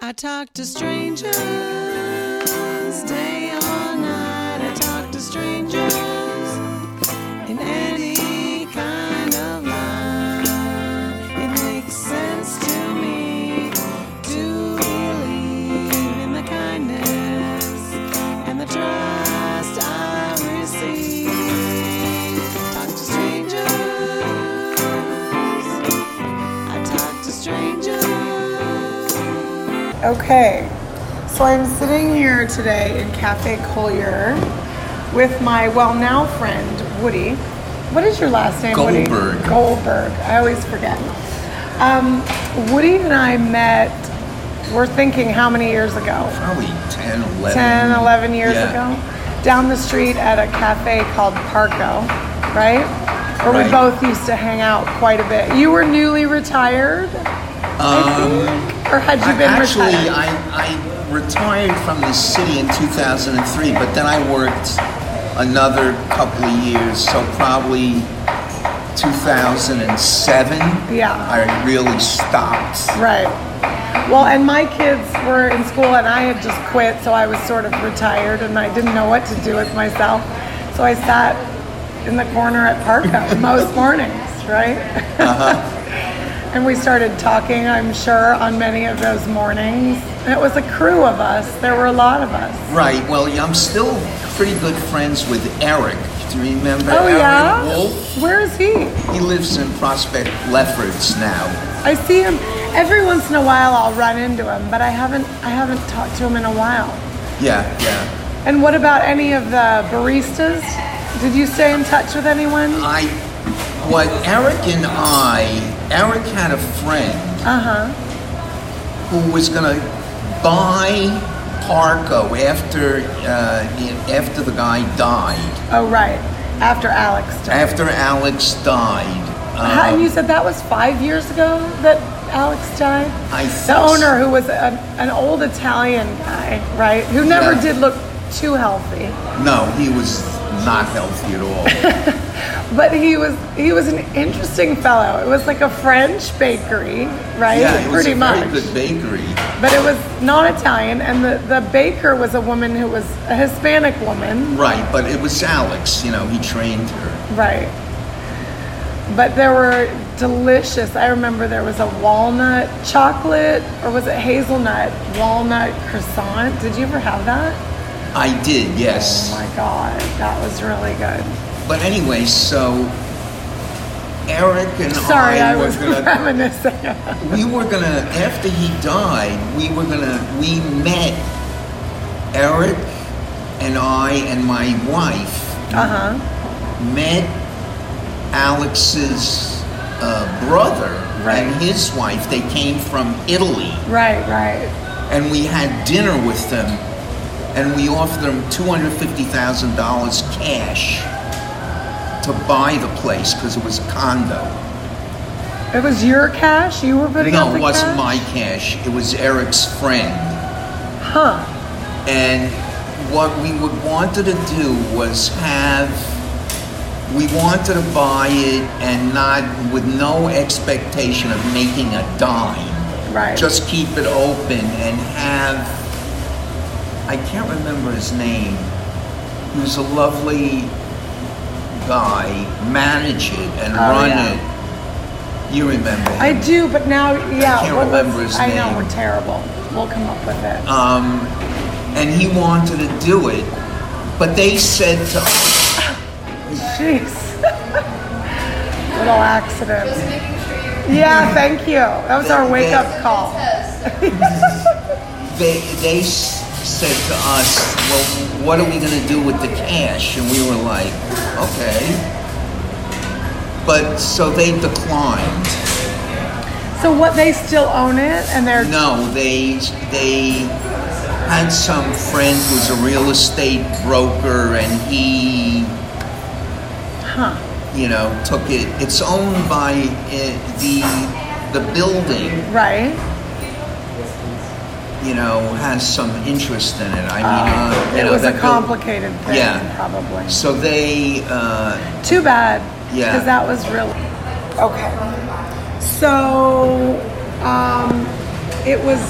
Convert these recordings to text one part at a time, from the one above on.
I talk to strangers day Okay, so I'm sitting here today in Cafe Collier with my well now friend Woody. What is your last name, Woody? Goldberg. Goldberg. I always forget. Um, Woody and I met. We're thinking how many years ago? Probably 10, 11. 10, 11 years Yeah. ago, down the street at a cafe called Parco, right? Where we both used to hang out quite a bit. You were newly retired, I think, or had you I- been actually, retired? I, I retired from the city in 2003, but then I worked another couple of years, so probably 2007. Yeah. I really stopped. Right. Well, and my kids were in school and I had just quit, so I was sort of retired and I didn't know what to do with myself. So I sat in the corner at Parco most mornings, right? Uh-huh. And we started talking, I'm sure, on many of those mornings. And it was a crew of us, there were a lot of us. Right, well, yeah, I'm still pretty good friends with Eric. Do you remember Oh, Eric yeah? Wolf? Where is he? He lives in Prospect Lefferts now. I see him every once in a while. I'll run into him, but I haven't. I haven't talked to him in a while. Yeah, yeah. And what about any of the baristas? Did you stay in touch with anyone? I, what Eric and I, Eric had a friend Uh huh. who was gonna buy Parco after uh, after the guy died. Oh, right. After Alex died. After Alex died, How- um, and you said that was five years ago that Alex died? I The owner, who was an, an old Italian guy, right? Who never Yeah. did look too healthy. no, he was not healthy at all. But he was he was an interesting fellow. It was like a French bakery, right? yeah, it was Pretty a much. very good bakery. But it was not Italian, and the, the baker was a woman who was a Hispanic woman, Right, but it was Alex. You know, he trained her. right? But there were delicious. I remember there was a walnut chocolate, or was it hazelnut walnut croissant? Did you ever have that? I did, yes. Oh my god, that was really good. But anyway, so Eric and Sorry, I, were was gonna reminiscing. we were gonna after he died we were gonna we met eric and i and my wife uh huh. met alex's uh, brother Right. and his wife they came from italy Right, right. and we had dinner with them and we offered them $250000 cash to buy the place because it was a condo It was your cash. You were putting up no it wasn't cash? my cash it was eric's friend Huh. And what we would wanted to do was have, we wanted to buy it and not, with no expectation of making a dime. Right. Just keep it open and have, I can't remember his name. He was a lovely guy, manage it and Oh, run yeah. it. You remember him. I do, but now, yeah. I can't what was- remember his I know we're terrible. We'll come up with it. um, and he wanted to do it, but they said to us. Jeez. Little accident. Yeah, thank you. That was our wake up call. they they said to us, "Well, what are we going to do with the cash?" And we were like, "Okay." But so they declined. So what? They still own it, and they're No, they they had some friend who was a real estate broker, and he, huh? you know, took it. It's owned by uh, the the building. Right. You know, has some interest in it. I mean, Uh, uh, you it know, was a complicated thing, Yeah. probably. So they, uh, Too bad. Yeah. Because that was really okay. So, um, it was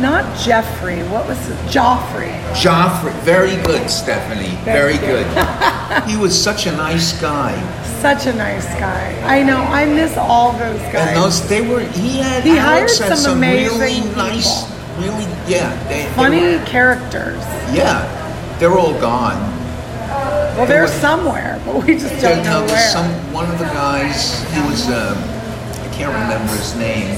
not Jeffrey. What was it? Joffrey. Joffrey, very good, Stephanie. Very, Thank you. good. he was such a nice guy. Such a nice guy. I know. I miss all those guys. And those, they were, he had, He Alex hired some some really amazing nice, really, yeah. They, they Funny were- characters. yeah. They're all gone. Well, they're were- somewhere, but we just don't know where. some, one of the guys, he was, um, I can't remember his name,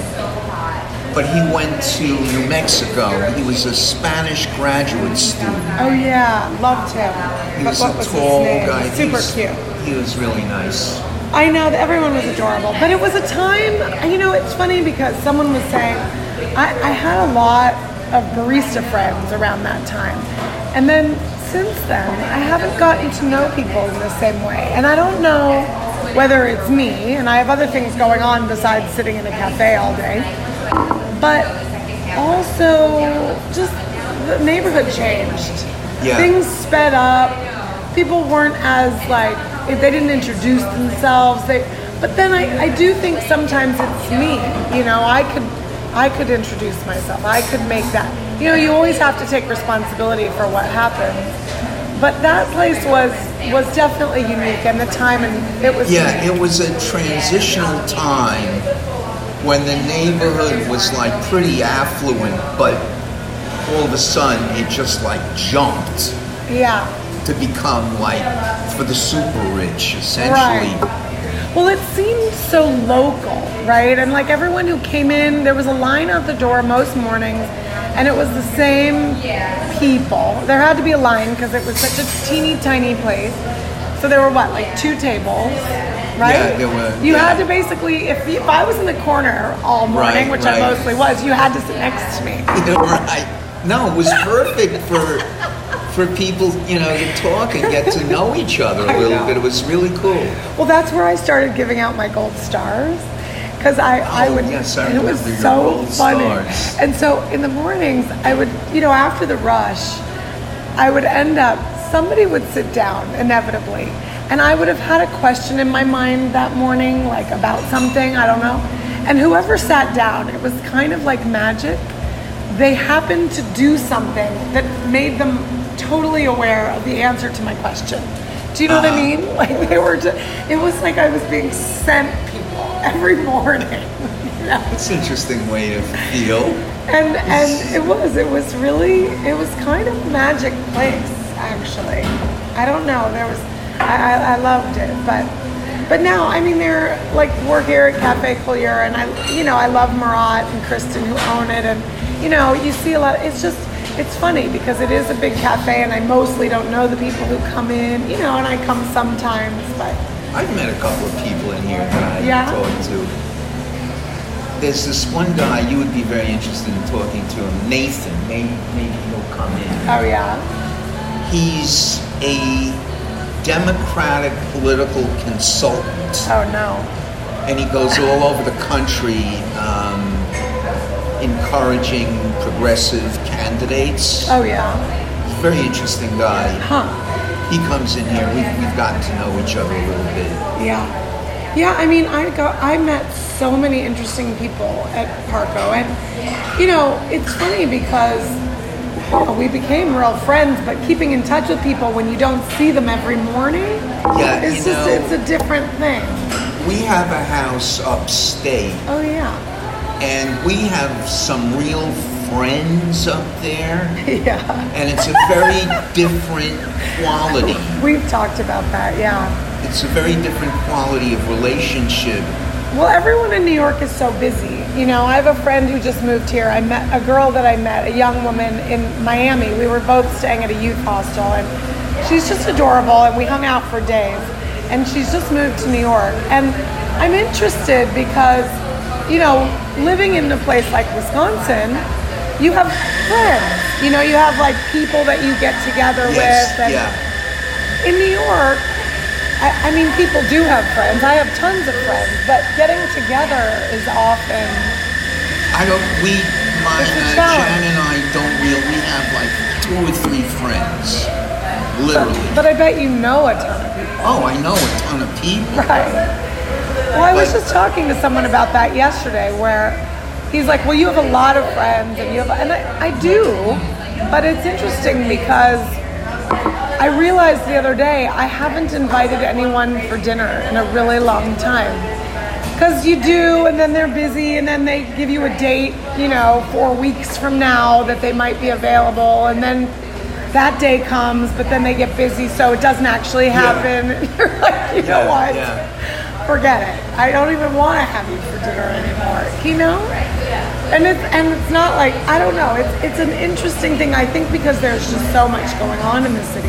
but he went to New Mexico. He was a Spanish graduate student. Oh yeah, loved him. He but was a was tall guy. Super He's- cute. He was really nice. I know that everyone was adorable, but it was a time. You know, it's funny because someone was saying, I, I had a lot of barista friends around that time, and then since then, I haven't gotten to know people in the same way, and I don't know whether it's me, and I have other things going on besides sitting in a cafe all day, but also just the neighborhood changed. Yeah. Things sped up. People weren't as like if they didn't introduce themselves. They, but then I, I do think sometimes it's me. You know, I could I could introduce myself. I could make that. You know, you always have to take responsibility for what happens. But that place was was definitely unique, and the time and it was. Yeah, unique. it was a transitional time when the neighborhood was like pretty affluent, but all of a sudden it just like jumped yeah. to become like for the super rich, essentially. Right. Well, it seemed so local, right? And like everyone who came in, there was a line out the door most mornings, and it was the same people. There had to be a line because it was such a teeny tiny place. So there were what, like two tables, right? Yeah, there were- You yeah. had to basically, if, you, if I was in the corner all morning, Right, which right. I mostly was, you had to sit next to me. right. No, it was perfect for for people, you know, to talk and get to know each other a little bit. It was really cool. Well, that's where I started giving out my gold stars. Because I, I Oh, would, yes, I it was so funny. stars. And so in the mornings, I would, you know, after the rush, I would end up, somebody would sit down inevitably. And I would have had a question in my mind that morning, like about something, I don't know. And whoever sat down, it was kind of like magic. They happened to do something that made them totally aware of the answer to my question. Do you know what I Uh-huh. mean? Like they were, just, it was like I was being sent people every morning. You know? It's an interesting way to feel. And and it was it was really it was kind of magic place actually. I don't know there was I, I, I loved it but but now I mean they're like we're here at Cafe Collier and I you know I love Marat and Kristen who own it and you know you see a lot it's just it's funny because it is a big cafe and I mostly don't know the people who come in you know and I come sometimes but I've met a couple of people in here that I Yeah? talked to. There's this one guy you would be very interested in talking to him, Nathan. Maybe, maybe he'll come in. oh yeah He's a Democratic political consultant, oh no and he goes all over the country um, encouraging progressive candidates. oh yeah He's a very interesting guy. huh He comes in here. We've, we've gotten to know each other a little bit. Yeah. Yeah, I mean, I got, I met so many interesting people at Parco, and you know, it's funny because know, we became real friends. But keeping in touch with people when you don't see them every morning, Yeah, it's just know- it's a different thing. We have a house upstate, Oh yeah, and we have some real friends up there, yeah. and it's a very different quality. We've talked about that. Yeah. It's a very different quality of relationship. Well, everyone in New York is so busy. You know, I have a friend who just moved here. I met a girl that I met, a young woman in Miami. We were both staying at a youth hostel, and she's just adorable, and we hung out for days. And she's just moved to New York. And I'm interested because, you know, living in a place like Wisconsin, you have friends. You know, you have like people that you get together Yes, with. Yeah. in New York, I, I mean, people do have friends. I have tons of friends, but getting together is often. I don't. We, my uh. Jan and I don't really. We have like two or three friends, literally. But I bet you know a ton of people, Oh, I know a ton of people. right? Well, I was just talking to someone about that yesterday, where he's like, well, you have a lot of friends, and you have, and I, I do, but it's interesting because I realized the other day I haven't invited anyone for dinner in a really long time. Because you do, and then they're busy, and then they give you a date, you know, four weeks from now that they might be available, and then that day comes, but then they get busy, so it doesn't actually happen. You're like, you know Yeah, what? yeah. Forget it. I don't even want to have you for dinner anymore. You know? And it's and it's not like I don't know. It's it's an interesting thing. I think because there's just so much going on in the city.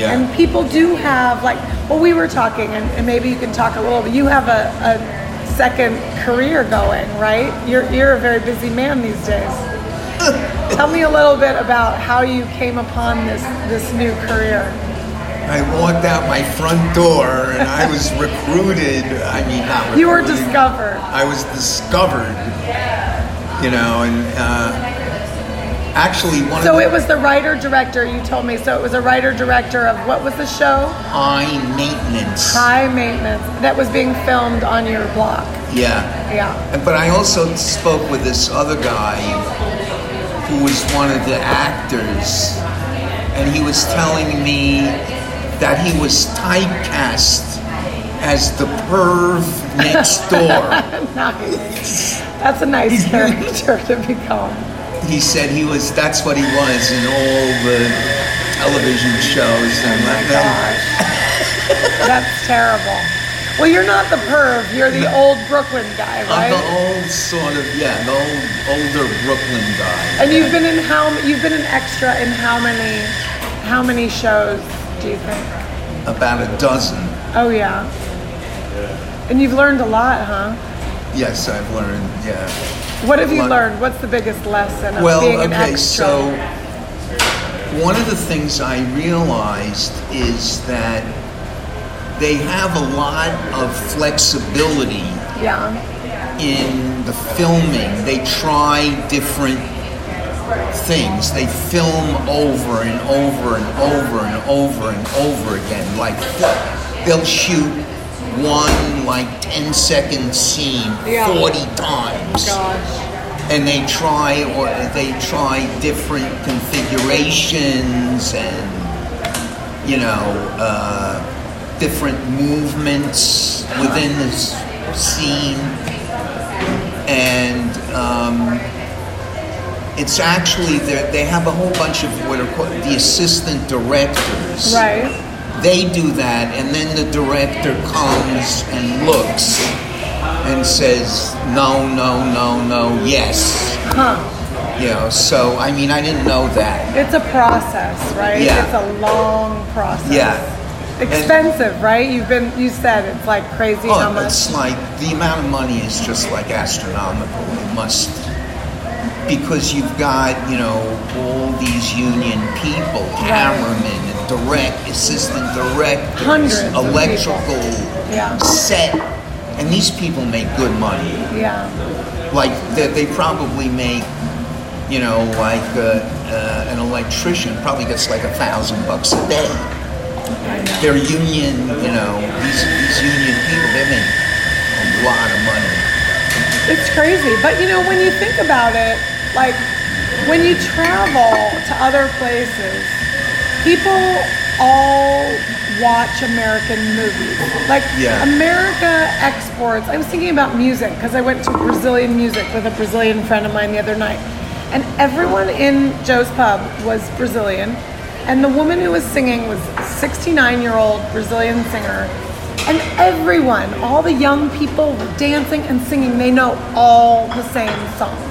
Yeah. And people do have like well we were talking and, and maybe you can talk a little bit. You have a, a second career going, right? You're you're a very busy man these days. Tell me a little bit about how you came upon this this new career. I walked out my front door and I was recruited. I mean, not You were discovered. I was discovered. You know, and uh, actually one of the So it was the writer director you told me. So it was a writer director of what was the show? high maintenance. High Maintenance that was being filmed on your block. Yeah. Yeah. But I also spoke with this other guy who was one of the actors, and he was telling me that he was typecast as the perv next door. Nice. That's a nice character to become. he said he was, that's what he was in all the television shows. And like, oh Gosh. That's terrible. Well, you're not the perv. You're the old Brooklyn guy, right? I'm the old sort of, yeah, the old, older Brooklyn guy. And you've been in how? You've been an extra in how many? How many shows do you think? About a dozen. Oh yeah. And you've learned a lot, huh? Yes, I've learned, yeah. What have you Lot. learned? What's the biggest lesson of Well, being an okay, extra? so one of the things I realized is that they have a lot of flexibility yeah. in the filming. They try different things. They film over and over and over and over and over again. Like they'll shoot one like 10 second scene Yeah. 40 times Gosh. and they try or they try different configurations and you know uh, different movements within this scene and um, it's actually they have a whole bunch of what are called the assistant directors Right. they do that and then the director comes and looks and says no no no no yes Huh. you know so i mean i didn't know that It's a process, right? Yeah. It's a long process. Yeah. Expensive, right? You've been you said it's like crazy oh, how oh, much it's like the amount of money is just like astronomical it must because you've got you know all these union people cameramen direct assistant directors Hundreds electrical Yeah. set. And these people make good money. Yeah. like they, they probably make you know like uh, uh, an electrician probably gets like a thousand bucks a day. They're union you know these, these union people they make a lot of money. It's crazy. But you know, when you think about it, like when you travel to other places, people all watch American movies. Like Yeah. America exports. I was thinking about music because I went to Brazilian music with a Brazilian friend of mine the other night. And everyone in Joe's pub was Brazilian. And the woman who was singing was a 69 year old Brazilian singer. And everyone, all the young people were dancing and singing. They know all the same songs.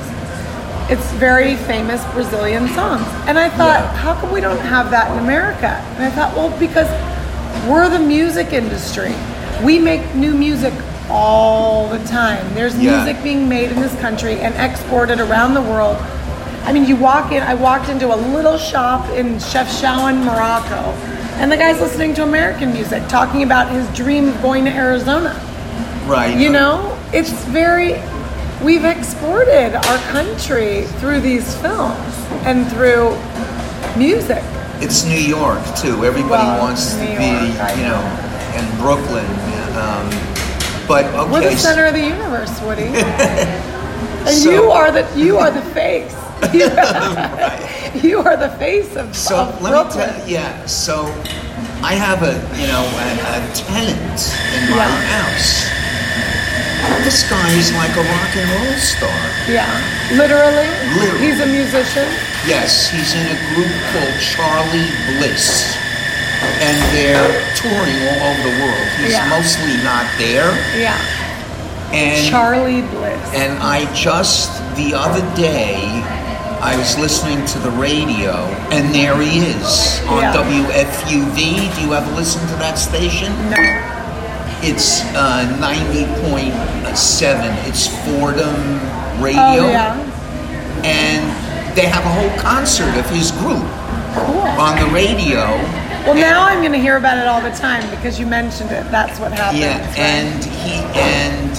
It's very famous Brazilian songs. And I thought, Yeah. how come we don't have that in America? And I thought, well, because we're the music industry. We make new music all the time. There's Yeah. music being made in this country and exported around the world. I mean, you walk in, I walked into a little shop in Chefchaouen, Morocco, and the guy's listening to American music, talking about his dream of going to Arizona. right You know, it's very, we've exported our country through these films and through music. it's new york too everybody Well, wants to New be York, I you know know. and brooklyn um, but okay We're the center of the universe, Woody. And So- you are the you are the face. You, you are the face of, So of let Brooklyn. me tell you, yeah. So I have a you know a, a tenant in my Yeah. house. This guy is like a rock and roll star. Yeah, literally. Literally. He's a musician. Yes, he's in a group called Charly Bliss, and they're touring all over the world. He's Yeah. mostly not there, Yeah, and Charly Bliss. and I just the other day I was listening to the radio, and there he is on Yeah. WFUV. Do you ever listen to that station? no. It's uh, 90.7. It's Fordham Radio. Oh yeah. And they have a whole concert of his group Cool. on the radio. Well, now I'm going to hear about it all the time because you mentioned it. That's what happens. Yeah, right? and he and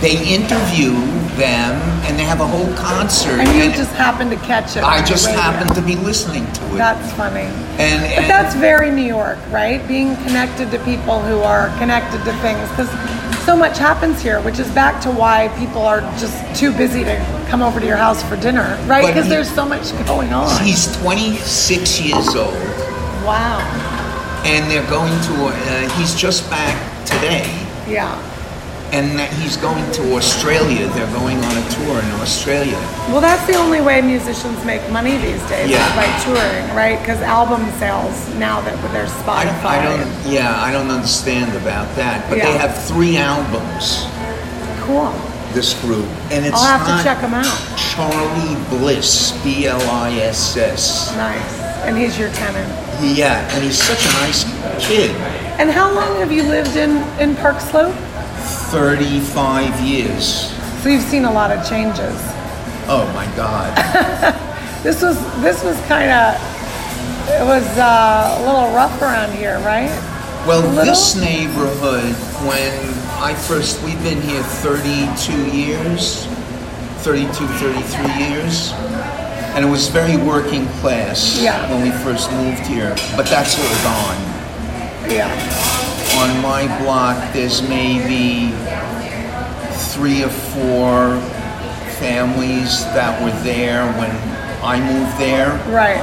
they interview them, and they have a whole concert. and you and just happened to catch it. I just happened to be listening to it. That's funny. and, But that's very New York, right? Being connected to people who are connected to things. Because so much happens here, which is back to why people are just too busy to come over to your house for dinner, right? Because there's so much going on. he's 26 years old, Wow. and they're going to. Uh, he's just back today. Yeah. And that he's going to Australia. They're going on a tour in Australia. Well, that's the only way musicians make money these days Yeah. is by touring, right? Because album sales now that with their I, Spotify. I don't, yeah, I don't understand about that. But they have three albums. Cool. This group, and it's I'll have to check them out. Charly Bliss, B L I S S. Nice. And he's your tenant. Yeah, and he's such a nice kid. And how long have you lived in in Park Slope? Thirty-five years. So you've seen a lot of changes. Oh my God. This was this was kind of it was uh, a little rough around here, right? Well, this neighborhood, when I first, we've been here 32 years, 32, 33 years, and it was very working class Yeah. when we first moved here, but that's all gone. Yeah. On my block, there's maybe three or four families that were there when I moved there Right.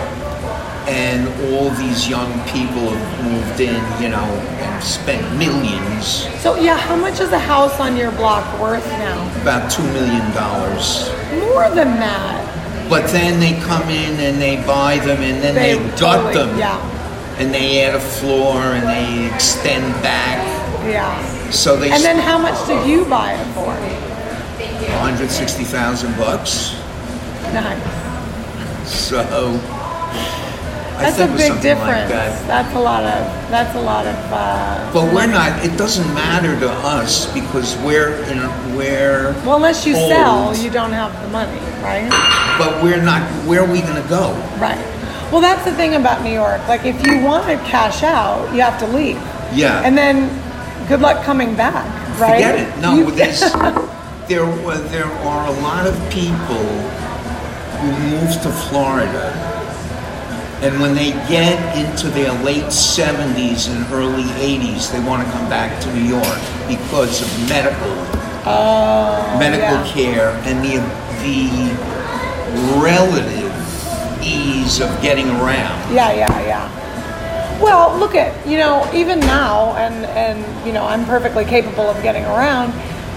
and all these young people have moved in, you know, and spent millions, So yeah, how much is a house on your block worth now? about two million dollars. More than that. But then they come in and they buy them and then they, gut totally- them. Yeah. And they add a floor and they extend back. Yeah. So they And then how much did you buy it for? 160,000 bucks. Nice. So I That's a think it was big difference. like that. That's a lot of that's a lot of uh But we're not. It doesn't matter to us because we're in. We're. well unless you old, sell, you don't have the money, right? But we're not. Where are we going to go? Right. Well that's the thing about New York. Like if you want to cash out, you have to leave. Yeah. And then good luck coming back, right? Forget it. No, You- there's there were there are a lot of people who move to Florida, and when they get into their late 70s and early 80s, they want to come back to New York because of medical Oh, medical yeah. care and the the relative ease of getting around. Yeah, yeah, yeah. Well, look at you know even now, and and you know I'm perfectly capable of getting around.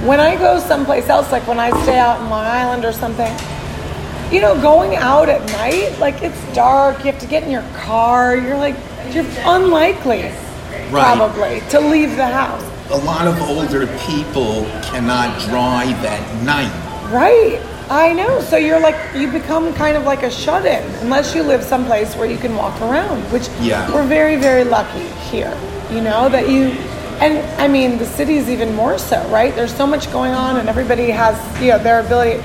When I go someplace else, like when I stay out in Long Island or something, you know, going out at night, like it's dark, you have to get in your car. You're like you're unlikely, probably, to leave the house. A lot of older people cannot drive at night. Right. I know. So you're like you become kind of like a shut-in unless you live someplace where you can walk around, which Yeah. we're very very lucky here. You know that you and I mean the city's even more so, right? There's so much going on and everybody has, you know, their ability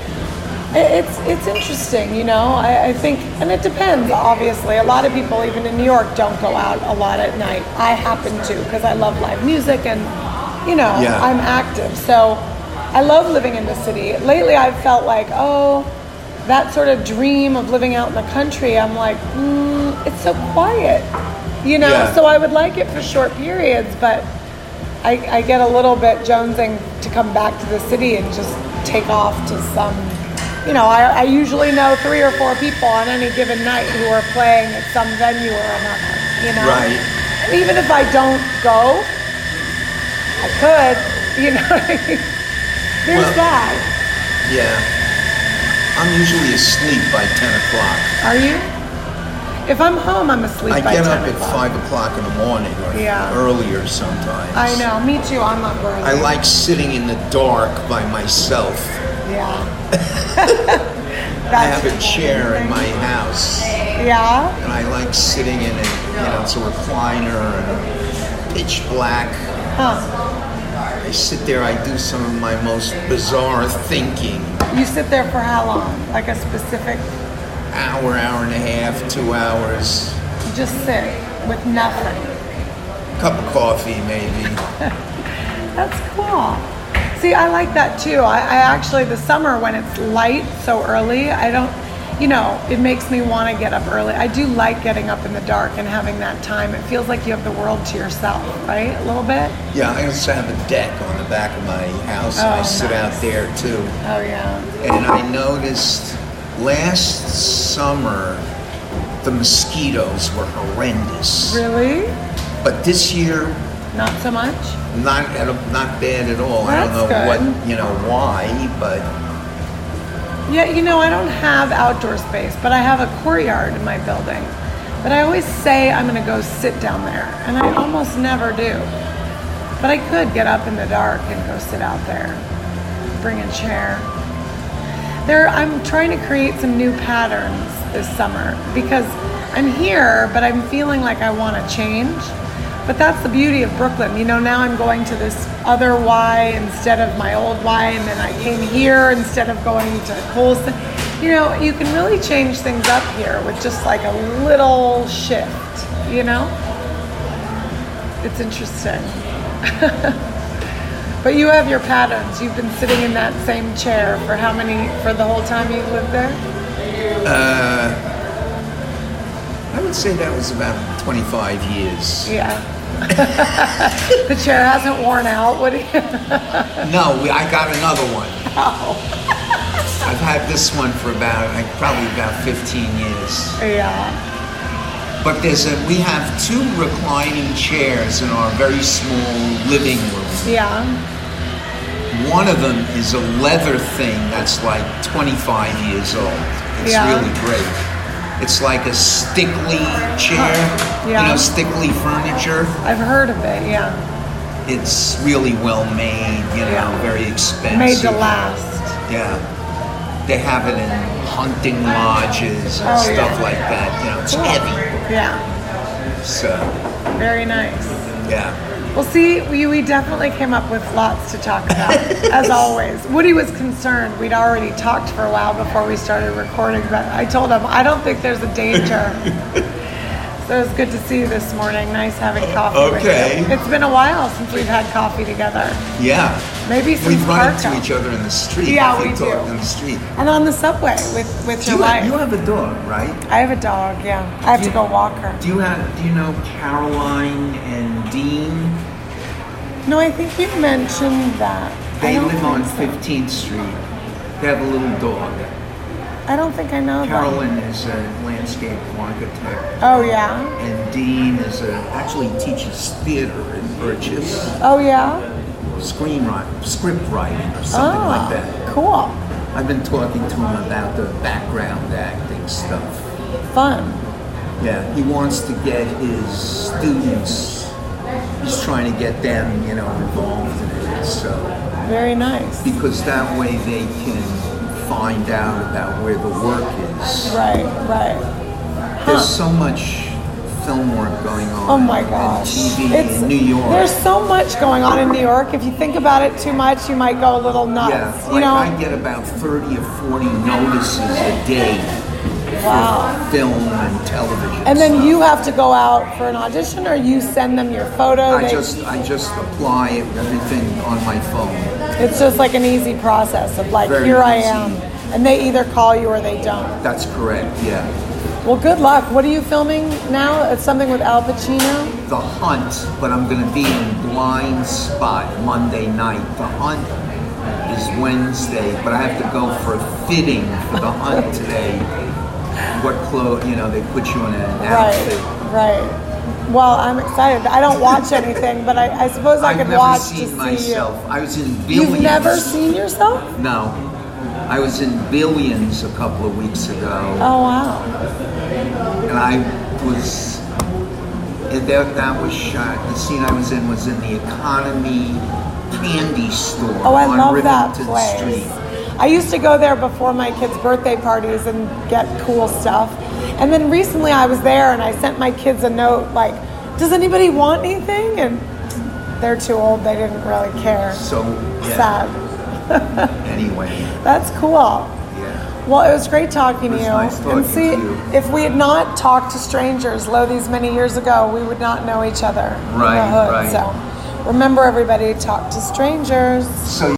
it's it's interesting, you know. I, I think, and it depends. Obviously, a lot of people, even in New York, don't go out a lot at night. I happen to because I love live music and, you know, Yeah. I'm active. So, I love living in the city. Lately, I've felt like, oh, that sort of dream of living out in the country. I'm like, mm, it's so quiet, you know. Yeah. So I would like it for short periods, but I, I get a little bit jonesing to come back to the city and just take off to some you know, I, I usually know three or four people on any given night who are playing at some venue or another. You know, Right. And even if I don't go, I could. You know, what I mean? There's Well- that. Yeah. I'm usually asleep by 10 o'clock. Are you? If I'm home, I'm asleep I get 10 up at 5 o'clock in the morning or Yeah. earlier sometimes. I know. Me too. I'm up early. I like sitting in the dark by myself. Yeah. I have a chair in my house Yeah. and I like sitting in it. You know, it's a recliner and pitch black. Huh. I sit there, I do some of my most bizarre thinking. You sit there for how long? Like a specific? Hour, hour and a half, two hours. You just sit with nothing. Cup of coffee, maybe. That's cool. See, I like that too. I, I actually, the summer when it's light so early, I don't, you know, it makes me want to get up early. I do like getting up in the dark and having that time. It feels like you have the world to yourself, right? A little bit? Yeah, I also have a deck on the back of my house. and I Oh, sit out there too. Oh, yeah. And I noticed last summer the mosquitoes were horrendous. Really? But this year, Not so much? not at a, not bad at all. I don't know good. what you know why, but Yeah, you know, I don't have outdoor space, but I have a courtyard in my building. But I always say I'm going to go sit down there, and I almost never do. But I could get up in the dark and go sit out there, bring a chair. There, I'm trying to create some new patterns this summer because I'm here, but I'm feeling like I want to change. But that's the beauty of Brooklyn. You know, now I'm going to this other Y instead of my old Y, and then I came here instead of going to Colson. You know, you can really change things up here with just like a little shift, you know? It's interesting. but you have your patterns. You've been sitting in that same chair for how many, for the whole time you've lived there? Uh, I would say that was about 25 years. Yeah. the chair hasn't worn out. Do you? No, we, I got another one. Oh, I've had this one for about like, probably about 15 years. yeah. But there's a we have two reclining chairs in our very small living room. Yeah. One of them is a leather thing that's like 25 years old. It's Yeah. really great. It's like a Stickley chair, Yeah. you know, Stickley furniture. I've heard of it. Yeah. It's really well made, you know, Yeah. very expensive. Made to last. Yeah. They have it in hunting lodges and Oh, stuff yeah. like that. You know, it's Cool. heavy. Yeah. So, Very nice. yeah. Well, see, we, we definitely came up with lots to talk about, as always. Woody was concerned. We'd already talked for a while before we started recording, but I told him, I don't think there's a danger. So it was good to see you this morning. Nice having coffee Okay. with you. It's been a while since we've had coffee together. Yeah. Maybe since We run into each other in the street. Yeah, we do. In the street. And on the subway with, with Do your you, wife. you have a dog, right? I have a dog, yeah. I have to go walk her. Do you have? Do you know Caroline and Dean? No, I think you mentioned that. They live on so. 15th Street. They have a little dog. I don't think I know that. Carolyn is a landscape architect, Oh, yeah? and Dean is a actually teaches theater in Burgess, Oh, yeah? screenwriting, script writing, or something oh, like that. cool. I've been talking to him about the background acting stuff. Fun. Yeah, he wants to get his students. He's trying to get them, you know, involved in it. So Very nice. because that way they can find out about where the work is. Right, right. There's so much film work going on. Oh my gosh. TV It's, in New York. There's so much going on in New York. If you think about it too much, you might go a little nuts. yeah, you know? I get about 30 or 40 notices a day wow. film and television. And then you have to go out for an audition or you send them your photo? I just I just apply everything on my phone. It's just like an easy process of like, Very here I am. And they either call you or they don't. That's correct. Yeah. Well, good luck. What are you filming now? It's something with Al Pacino? The Hunt, but I'm going to be in Blindspot Monday night. The Hunt is Wednesday, but I have to go for a fitting for the hunt today. What clothes, you know, they put you in an outfit. Right, right. Well, I'm excited. I don't watch anything, but I, I suppose I I've could never watch seen to myself. I was in billions. you. You've never seen yourself? No. I was in billions a couple of weeks ago, Oh wow. and I was. and That, that was shot. The scene I was in was in the Economy Candy Store Oh, I on love that Rivington place. Street. I used to go there before my kids' birthday parties and get cool stuff. And then recently I was there and I sent my kids a note like, "Does anybody want anything?" And they're too old; they didn't really care. So yeah. Sad. Anyway, That's cool. yeah. Well, it was great talking to It you. nice and see, you. if we had not talked to strangers, lo, these many years ago, we would not know each other Right, hood. right. So, remember, everybody, talk to strangers. So